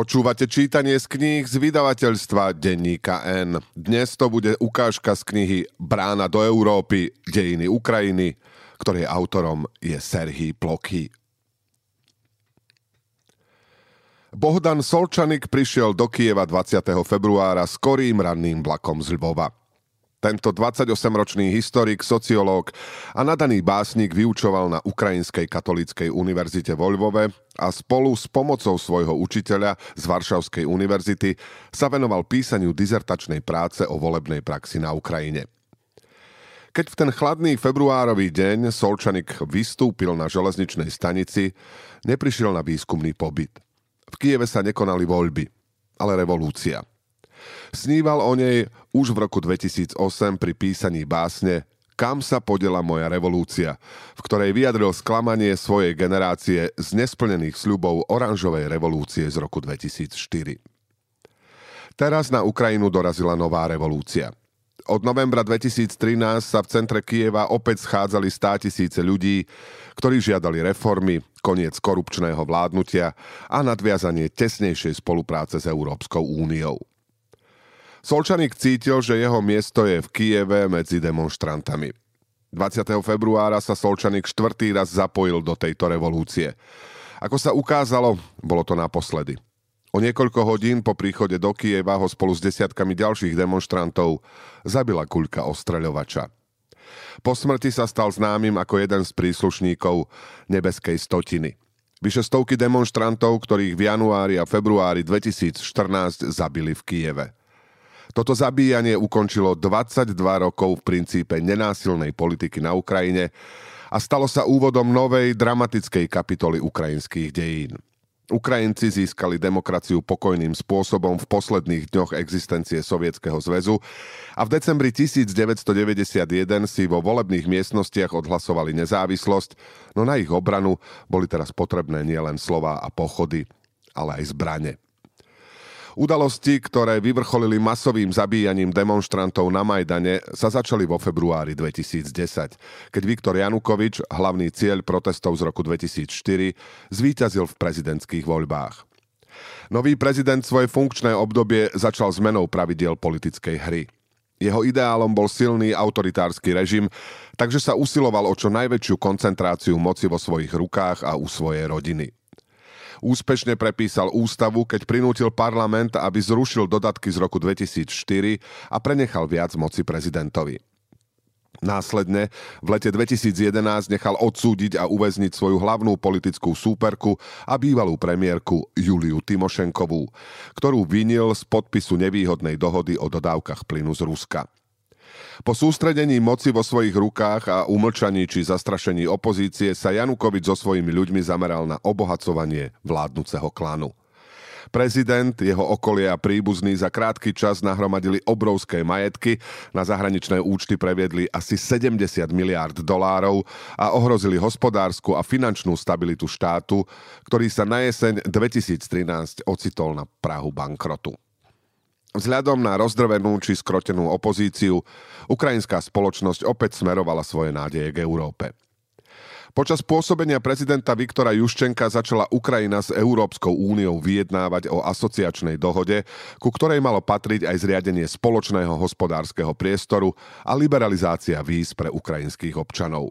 Počúvate čítanie z kníh z vydavateľstva Denníka N. Dnes to bude ukážka z knihy Brána do Európy, dejiny Ukrajiny, ktorej autorom je Serhý Plochy. Bohdan Solčanik prišiel do Kieva 20. februára skorým ranným vlakom z Lvova. Tento 28-ročný historik, sociológ a nadaný básnik vyučoval na Ukrajinskej katolíckej univerzite vo Lvove a spolu s pomocou svojho učiteľa z Varšavskej univerzity sa venoval písaniu dizertačnej práce o volebnej praxi na Ukrajine. Keď v ten chladný februárový deň Solčanik vystúpil na železničnej stanici, neprišiel na výskumný pobyt. V Kieve sa nekonali voľby, ale revolúcia – Sníval o nej už v roku 2008 pri písaní básne Kam sa podela moja revolúcia, v ktorej vyjadril sklamanie svojej generácie z nesplnených sľubov oranžovej revolúcie z roku 2004. Teraz na Ukrajinu dorazila nová revolúcia. Od novembra 2013 sa v centre Kieva opäť schádzali stá tisíce ľudí, ktorí žiadali reformy, koniec korupčného vládnutia a nadviazanie tesnejšej spolupráce s Európskou úniou. Solčanik cítil, že jeho miesto je v Kieve medzi demonstrantami. 20. februára sa Solčanik štvrtý raz zapojil do tejto revolúcie. Ako sa ukázalo, bolo to naposledy. O niekoľko hodín po príchode do Kieva ho spolu s desiatkami ďalších demonstrantov zabila kuľka ostreľovača. Po smrti sa stal známym ako jeden z príslušníkov nebeskej stotiny. Vyše stovky demonstrantov, ktorých v januári a februári 2014 zabili v Kieve. Toto zabíjanie ukončilo 22 rokov v princípe nenásilnej politiky na Ukrajine a stalo sa úvodom novej dramatickej kapitoly ukrajinských dejín. Ukrajinci získali demokraciu pokojným spôsobom v posledných dňoch existencie Sovietskeho zväzu a v decembri 1991 si vo volebných miestnostiach odhlasovali nezávislosť, no na ich obranu boli teraz potrebné nielen slova a pochody, ale aj zbrane. Udalosti, ktoré vyvrcholili masovým zabíjaním demonstrantov na Majdane, sa začali vo februári 2010, keď Viktor Janukovič, hlavný cieľ protestov z roku 2004, zvíťazil v prezidentských voľbách. Nový prezident svoje funkčné obdobie začal zmenou pravidiel politickej hry. Jeho ideálom bol silný autoritársky režim, takže sa usiloval o čo najväčšiu koncentráciu moci vo svojich rukách a u svojej rodiny úspešne prepísal ústavu, keď prinútil parlament, aby zrušil dodatky z roku 2004 a prenechal viac moci prezidentovi. Následne v lete 2011 nechal odsúdiť a uväzniť svoju hlavnú politickú súperku a bývalú premiérku Juliu Timošenkovú, ktorú vinil z podpisu nevýhodnej dohody o dodávkach plynu z Ruska. Po sústredení moci vo svojich rukách a umlčaní či zastrašení opozície sa Janukovič so svojimi ľuďmi zameral na obohacovanie vládnuceho klanu. Prezident, jeho okolie a príbuzní za krátky čas nahromadili obrovské majetky, na zahraničné účty previedli asi 70 miliárd dolárov a ohrozili hospodárskú a finančnú stabilitu štátu, ktorý sa na jeseň 2013 ocitol na Prahu bankrotu. Vzhľadom na rozdrvenú či skrotenú opozíciu, ukrajinská spoločnosť opäť smerovala svoje nádeje k Európe. Počas pôsobenia prezidenta Viktora Juščenka začala Ukrajina s Európskou úniou vyjednávať o asociačnej dohode, ku ktorej malo patriť aj zriadenie spoločného hospodárskeho priestoru a liberalizácia víz pre ukrajinských občanov.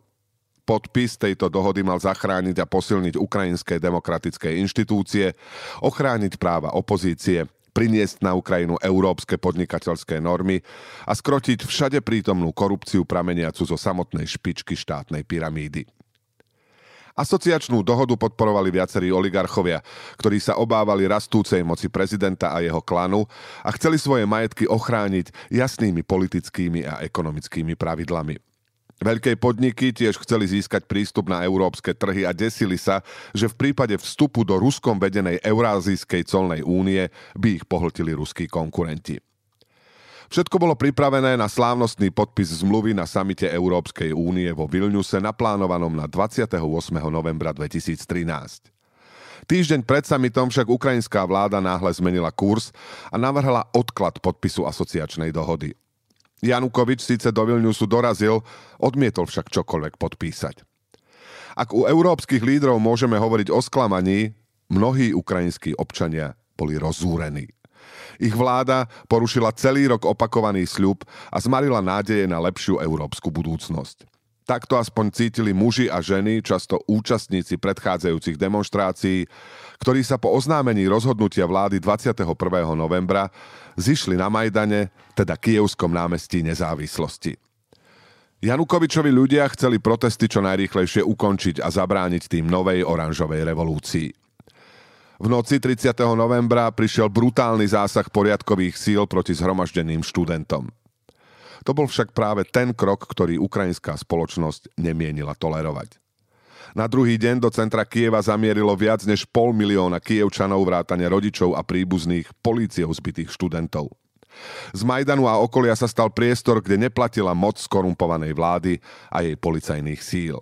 Podpis tejto dohody mal zachrániť a posilniť ukrajinské demokratické inštitúcie, ochrániť práva opozície priniesť na Ukrajinu európske podnikateľské normy a skrotiť všade prítomnú korupciu prameniacu zo samotnej špičky štátnej pyramídy. Asociačnú dohodu podporovali viacerí oligarchovia, ktorí sa obávali rastúcej moci prezidenta a jeho klanu a chceli svoje majetky ochrániť jasnými politickými a ekonomickými pravidlami. Veľké podniky tiež chceli získať prístup na európske trhy a desili sa, že v prípade vstupu do ruskom vedenej Eurázijskej colnej únie by ich pohltili ruskí konkurenti. Všetko bolo pripravené na slávnostný podpis zmluvy na samite Európskej únie vo Vilniuse naplánovanom na 28. novembra 2013. Týždeň pred samitom však ukrajinská vláda náhle zmenila kurz a navrhla odklad podpisu asociačnej dohody. Janukovič síce do Vilniusu dorazil, odmietol však čokoľvek podpísať. Ak u európskych lídrov môžeme hovoriť o sklamaní, mnohí ukrajinskí občania boli rozúrení. Ich vláda porušila celý rok opakovaný sľub a zmarila nádeje na lepšiu európsku budúcnosť. Takto aspoň cítili muži a ženy, často účastníci predchádzajúcich demonstrácií, ktorí sa po oznámení rozhodnutia vlády 21. novembra zišli na Majdane, teda Kievskom námestí nezávislosti. Janukovičovi ľudia chceli protesty čo najrýchlejšie ukončiť a zabrániť tým novej oranžovej revolúcii. V noci 30. novembra prišiel brutálny zásah poriadkových síl proti zhromaždeným študentom. To bol však práve ten krok, ktorý ukrajinská spoločnosť nemienila tolerovať. Na druhý deň do centra Kieva zamierilo viac než pol milióna kievčanov vrátane rodičov a príbuzných políciou zbytých študentov. Z Majdanu a okolia sa stal priestor, kde neplatila moc skorumpovanej vlády a jej policajných síl.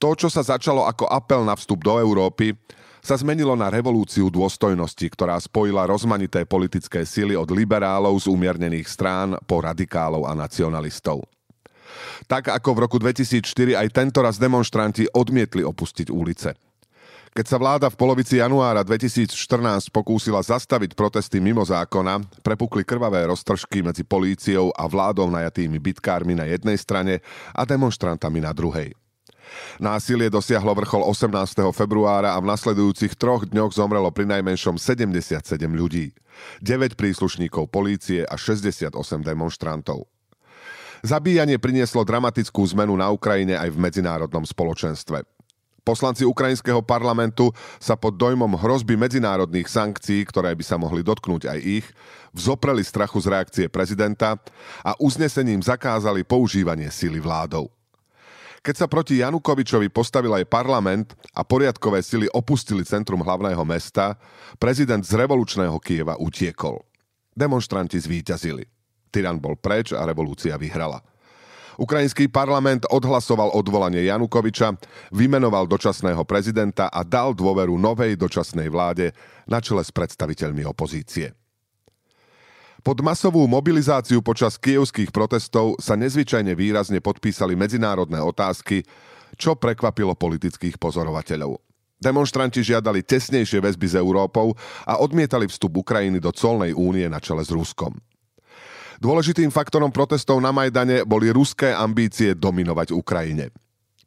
To, čo sa začalo ako apel na vstup do Európy, sa zmenilo na revolúciu dôstojnosti, ktorá spojila rozmanité politické sily od liberálov z umiernených strán po radikálov a nacionalistov. Tak ako v roku 2004 aj tento raz demonstranti odmietli opustiť ulice. Keď sa vláda v polovici januára 2014 pokúsila zastaviť protesty mimo zákona, prepukli krvavé roztržky medzi políciou a vládou najatými bitkármi na jednej strane a demonstrantami na druhej. Násilie dosiahlo vrchol 18. februára a v nasledujúcich troch dňoch zomrelo pri najmenšom 77 ľudí. 9 príslušníkov polície a 68 demonstrantov. Zabíjanie prinieslo dramatickú zmenu na Ukrajine aj v medzinárodnom spoločenstve. Poslanci ukrajinského parlamentu sa pod dojmom hrozby medzinárodných sankcií, ktoré by sa mohli dotknúť aj ich, vzopreli strachu z reakcie prezidenta a uznesením zakázali používanie síly vládou. Keď sa proti Janukovičovi postavil aj parlament a poriadkové sily opustili centrum hlavného mesta, prezident z revolučného Kieva utiekol. Demonstranti zvíťazili. Tyran bol preč a revolúcia vyhrala. Ukrajinský parlament odhlasoval odvolanie Janukoviča, vymenoval dočasného prezidenta a dal dôveru novej dočasnej vláde na čele s predstaviteľmi opozície. Pod masovú mobilizáciu počas kievských protestov sa nezvyčajne výrazne podpísali medzinárodné otázky, čo prekvapilo politických pozorovateľov. Demonstranti žiadali tesnejšie väzby s Európou a odmietali vstup Ukrajiny do colnej únie na čele s Ruskom. Dôležitým faktorom protestov na Majdane boli ruské ambície dominovať Ukrajine.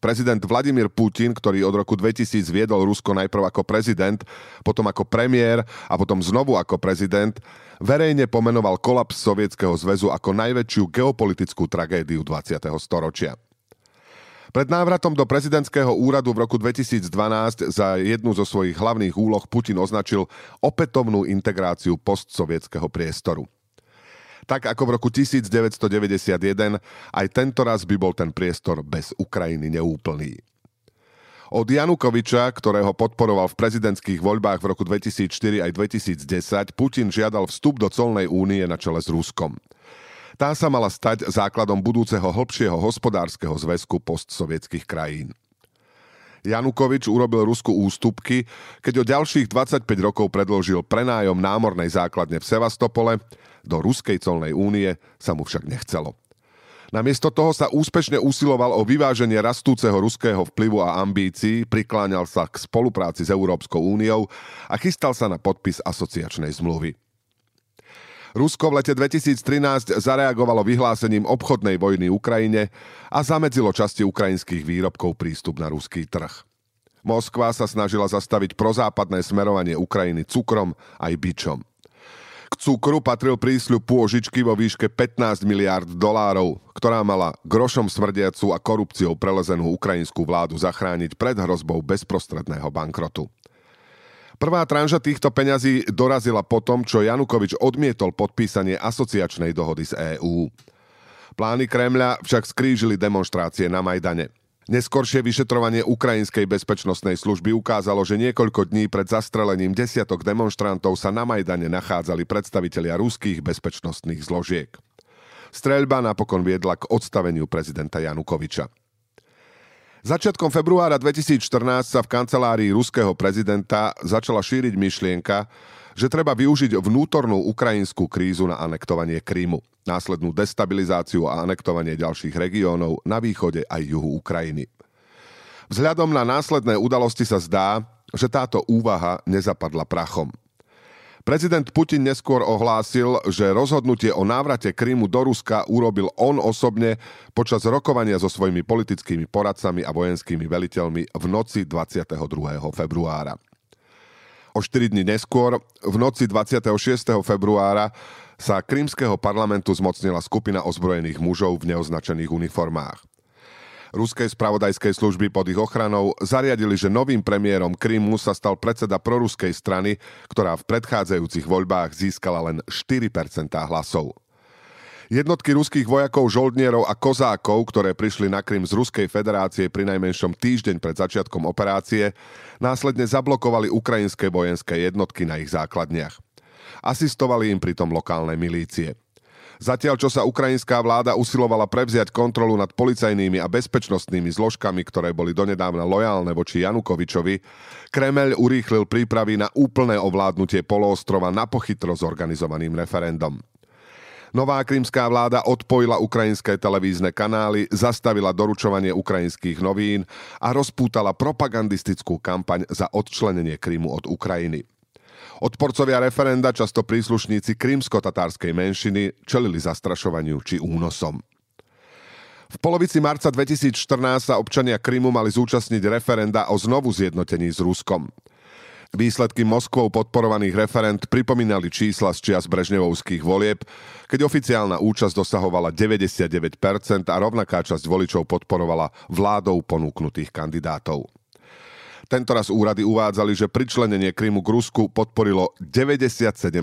Prezident Vladimír Putin, ktorý od roku 2000 viedol Rusko najprv ako prezident, potom ako premiér a potom znovu ako prezident, verejne pomenoval kolaps Sovietskeho zväzu ako najväčšiu geopolitickú tragédiu 20. storočia. Pred návratom do prezidentského úradu v roku 2012 za jednu zo svojich hlavných úloh Putin označil opätovnú integráciu postsovietského priestoru. Tak ako v roku 1991, aj tento raz by bol ten priestor bez Ukrajiny neúplný. Od Janukoviča, ktorého podporoval v prezidentských voľbách v roku 2004 aj 2010, Putin žiadal vstup do colnej únie na čele s Ruskom. Tá sa mala stať základom budúceho hlbšieho hospodárskeho zväzku postsovietských krajín. Janukovič urobil Rusku ústupky, keď o ďalších 25 rokov predložil prenájom námornej základne v Sevastopole, do Ruskej colnej únie sa mu však nechcelo. Namiesto toho sa úspešne usiloval o vyváženie rastúceho ruského vplyvu a ambícií, prikláňal sa k spolupráci s Európskou úniou a chystal sa na podpis asociačnej zmluvy. Rusko v lete 2013 zareagovalo vyhlásením obchodnej vojny Ukrajine a zamedzilo časti ukrajinských výrobkov prístup na ruský trh. Moskva sa snažila zastaviť prozápadné smerovanie Ukrajiny cukrom aj bičom. K cukru patril prísľub pôžičky vo výške 15 miliárd dolárov, ktorá mala grošom smrdiacu a korupciou prelezenú ukrajinskú vládu zachrániť pred hrozbou bezprostredného bankrotu. Prvá tranža týchto peňazí dorazila po tom, čo Janukovič odmietol podpísanie asociačnej dohody z EÚ. Plány Kremľa však skrížili demonstrácie na Majdane. Neskoršie vyšetrovanie ukrajinskej bezpečnostnej služby ukázalo, že niekoľko dní pred zastrelením desiatok demonstrantov sa na Majdane nachádzali predstavitelia ruských bezpečnostných zložiek. Streľba napokon viedla k odstaveniu prezidenta Janukoviča. Začiatkom februára 2014 sa v kancelárii ruského prezidenta začala šíriť myšlienka, že treba využiť vnútornú ukrajinskú krízu na anektovanie Krímu, následnú destabilizáciu a anektovanie ďalších regiónov na východe aj juhu Ukrajiny. Vzhľadom na následné udalosti sa zdá, že táto úvaha nezapadla prachom. Prezident Putin neskôr ohlásil, že rozhodnutie o návrate Krymu do Ruska urobil on osobne počas rokovania so svojimi politickými poradcami a vojenskými veliteľmi v noci 22. februára. O 4 dní neskôr, v noci 26. februára, sa krímskeho parlamentu zmocnila skupina ozbrojených mužov v neoznačených uniformách ruskej spravodajskej služby pod ich ochranou zariadili, že novým premiérom Krymu sa stal predseda proruskej strany, ktorá v predchádzajúcich voľbách získala len 4% hlasov. Jednotky ruských vojakov, žoldnierov a kozákov, ktoré prišli na Krym z Ruskej federácie pri najmenšom týždeň pred začiatkom operácie, následne zablokovali ukrajinské vojenské jednotky na ich základniach. Asistovali im pritom lokálne milície. Zatiaľ, čo sa ukrajinská vláda usilovala prevziať kontrolu nad policajnými a bezpečnostnými zložkami, ktoré boli donedávna lojálne voči Janukovičovi, Kremeľ urýchlil prípravy na úplné ovládnutie poloostrova na pochytro zorganizovaným referendum. Nová krymská vláda odpojila ukrajinské televízne kanály, zastavila doručovanie ukrajinských novín a rozpútala propagandistickú kampaň za odčlenenie Krymu od Ukrajiny. Odporcovia referenda, často príslušníci krímsko-tatárskej menšiny, čelili zastrašovaniu či únosom. V polovici marca 2014 sa občania Krymu mali zúčastniť referenda o znovu zjednotení s Ruskom. Výsledky Moskvou podporovaných referent pripomínali čísla z čias brežnevovských volieb, keď oficiálna účasť dosahovala 99% a rovnaká časť voličov podporovala vládou ponúknutých kandidátov. Tentoraz úrady uvádzali, že pričlenenie Krymu k Rusku podporilo 97%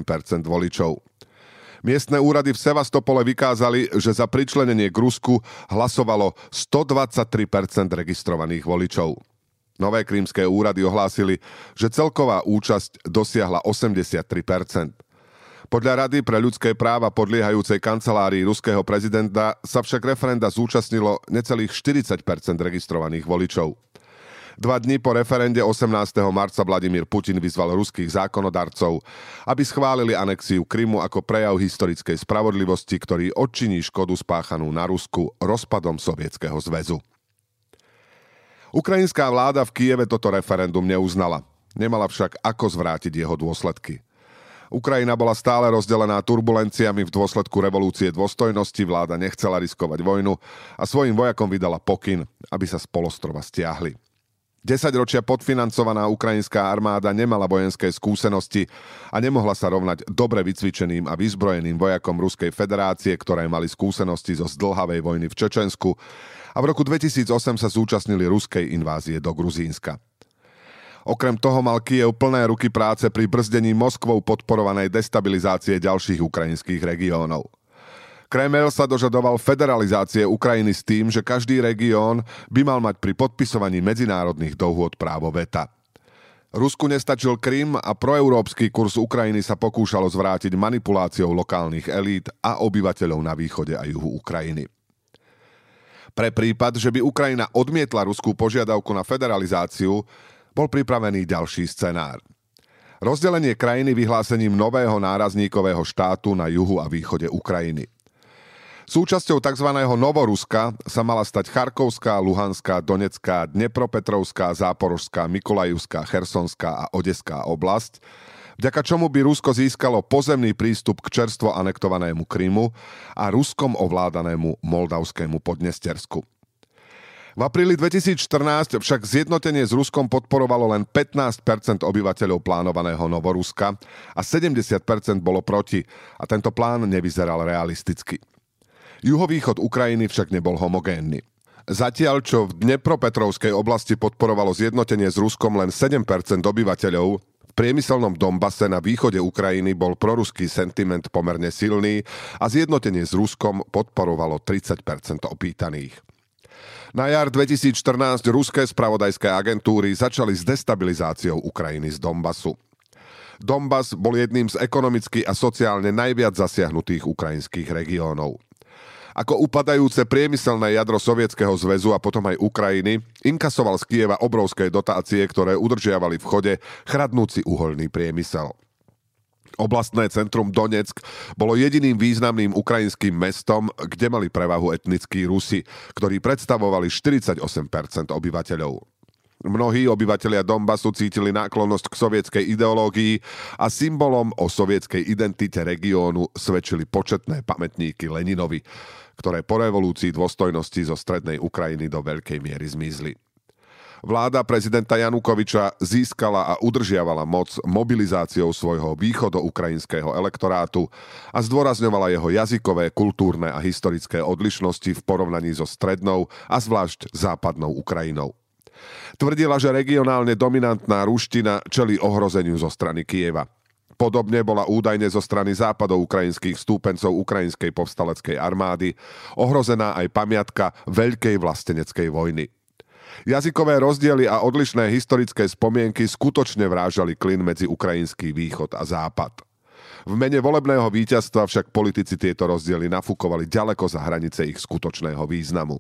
voličov. Miestne úrady v Sevastopole vykázali, že za pričlenenie k Rusku hlasovalo 123% registrovaných voličov. Nové krímske úrady ohlásili, že celková účasť dosiahla 83%. Podľa Rady pre ľudské práva podliehajúcej kancelárii ruského prezidenta sa však referenda zúčastnilo necelých 40% registrovaných voličov. Dva dní po referende 18. marca Vladimír Putin vyzval ruských zákonodarcov, aby schválili anexiu Krymu ako prejav historickej spravodlivosti, ktorý odčiní škodu spáchanú na Rusku rozpadom Sovietskeho zväzu. Ukrajinská vláda v Kieve toto referendum neuznala. Nemala však ako zvrátiť jeho dôsledky. Ukrajina bola stále rozdelená turbulenciami v dôsledku revolúcie dôstojnosti, vláda nechcela riskovať vojnu a svojim vojakom vydala pokyn, aby sa z polostrova stiahli. 10 ročia podfinancovaná ukrajinská armáda nemala vojenské skúsenosti a nemohla sa rovnať dobre vycvičeným a vyzbrojeným vojakom Ruskej federácie, ktoré mali skúsenosti zo zdlhavej vojny v Čečensku a v roku 2008 sa zúčastnili ruskej invázie do Gruzínska. Okrem toho mal Kiev plné ruky práce pri brzdení Moskvou podporovanej destabilizácie ďalších ukrajinských regiónov. Kreml sa dožadoval federalizácie Ukrajiny s tým, že každý región by mal mať pri podpisovaní medzinárodných dohôd právo veta. Rusku nestačil Krym a proeurópsky kurz Ukrajiny sa pokúšalo zvrátiť manipuláciou lokálnych elít a obyvateľov na východe a juhu Ukrajiny. Pre prípad, že by Ukrajina odmietla ruskú požiadavku na federalizáciu, bol pripravený ďalší scenár. Rozdelenie krajiny vyhlásením nového nárazníkového štátu na juhu a východe Ukrajiny. Súčasťou tzv. Novoruska sa mala stať Charkovská, Luhanská, Donecká, Dnepropetrovská, Záporožská, Mikolajivská, Chersonská a Odeská oblasť, vďaka čomu by Rusko získalo pozemný prístup k čerstvo anektovanému Krymu a Ruskom ovládanému Moldavskému Podnestersku. V apríli 2014 však zjednotenie s Ruskom podporovalo len 15% obyvateľov plánovaného Novoruska a 70% bolo proti a tento plán nevyzeral realisticky. Juhovýchod Ukrajiny však nebol homogénny. Zatiaľ, čo v Dnepropetrovskej oblasti podporovalo zjednotenie s Ruskom len 7% obyvateľov, v priemyselnom Dombase na východe Ukrajiny bol proruský sentiment pomerne silný a zjednotenie s Ruskom podporovalo 30% opýtaných. Na jar 2014 ruské spravodajské agentúry začali s destabilizáciou Ukrajiny z Donbasu. Donbas bol jedným z ekonomicky a sociálne najviac zasiahnutých ukrajinských regiónov. Ako upadajúce priemyselné jadro Sovietskeho zväzu a potom aj Ukrajiny, inkasoval z Kieva obrovské dotácie, ktoré udržiavali v chode chradnúci uholný priemysel. Oblastné centrum Donetsk bolo jediným významným ukrajinským mestom, kde mali prevahu etnickí Rusi, ktorí predstavovali 48% obyvateľov. Mnohí obyvatelia Donbasu cítili náklonnosť k sovietskej ideológii a symbolom o sovietskej identite regiónu svedčili početné pamätníky Leninovi, ktoré po revolúcii dôstojnosti zo strednej Ukrajiny do veľkej miery zmizli. Vláda prezidenta Janukoviča získala a udržiavala moc mobilizáciou svojho východo-ukrajinského elektorátu a zdôrazňovala jeho jazykové, kultúrne a historické odlišnosti v porovnaní so strednou a zvlášť západnou Ukrajinou. Tvrdila, že regionálne dominantná ruština čeli ohrozeniu zo strany Kieva. Podobne bola údajne zo strany západoukrajinských stúpencov ukrajinskej povstaleckej armády ohrozená aj pamiatka Veľkej vlasteneckej vojny. Jazykové rozdiely a odlišné historické spomienky skutočne vrážali klin medzi ukrajinský východ a západ. V mene volebného víťazstva však politici tieto rozdiely nafúkovali ďaleko za hranice ich skutočného významu.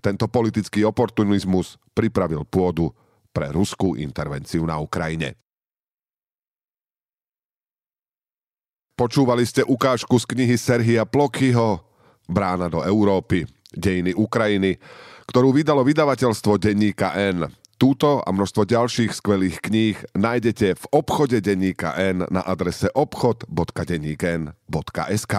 Tento politický oportunizmus pripravil pôdu pre ruskú intervenciu na Ukrajine. Počúvali ste ukážku z knihy Serhia Plokyho Brána do Európy, dejiny Ukrajiny, ktorú vydalo vydavateľstvo denníka N. Túto a množstvo ďalších skvelých kníh nájdete v obchode denníka N na adrese obchod.denníkn.sk.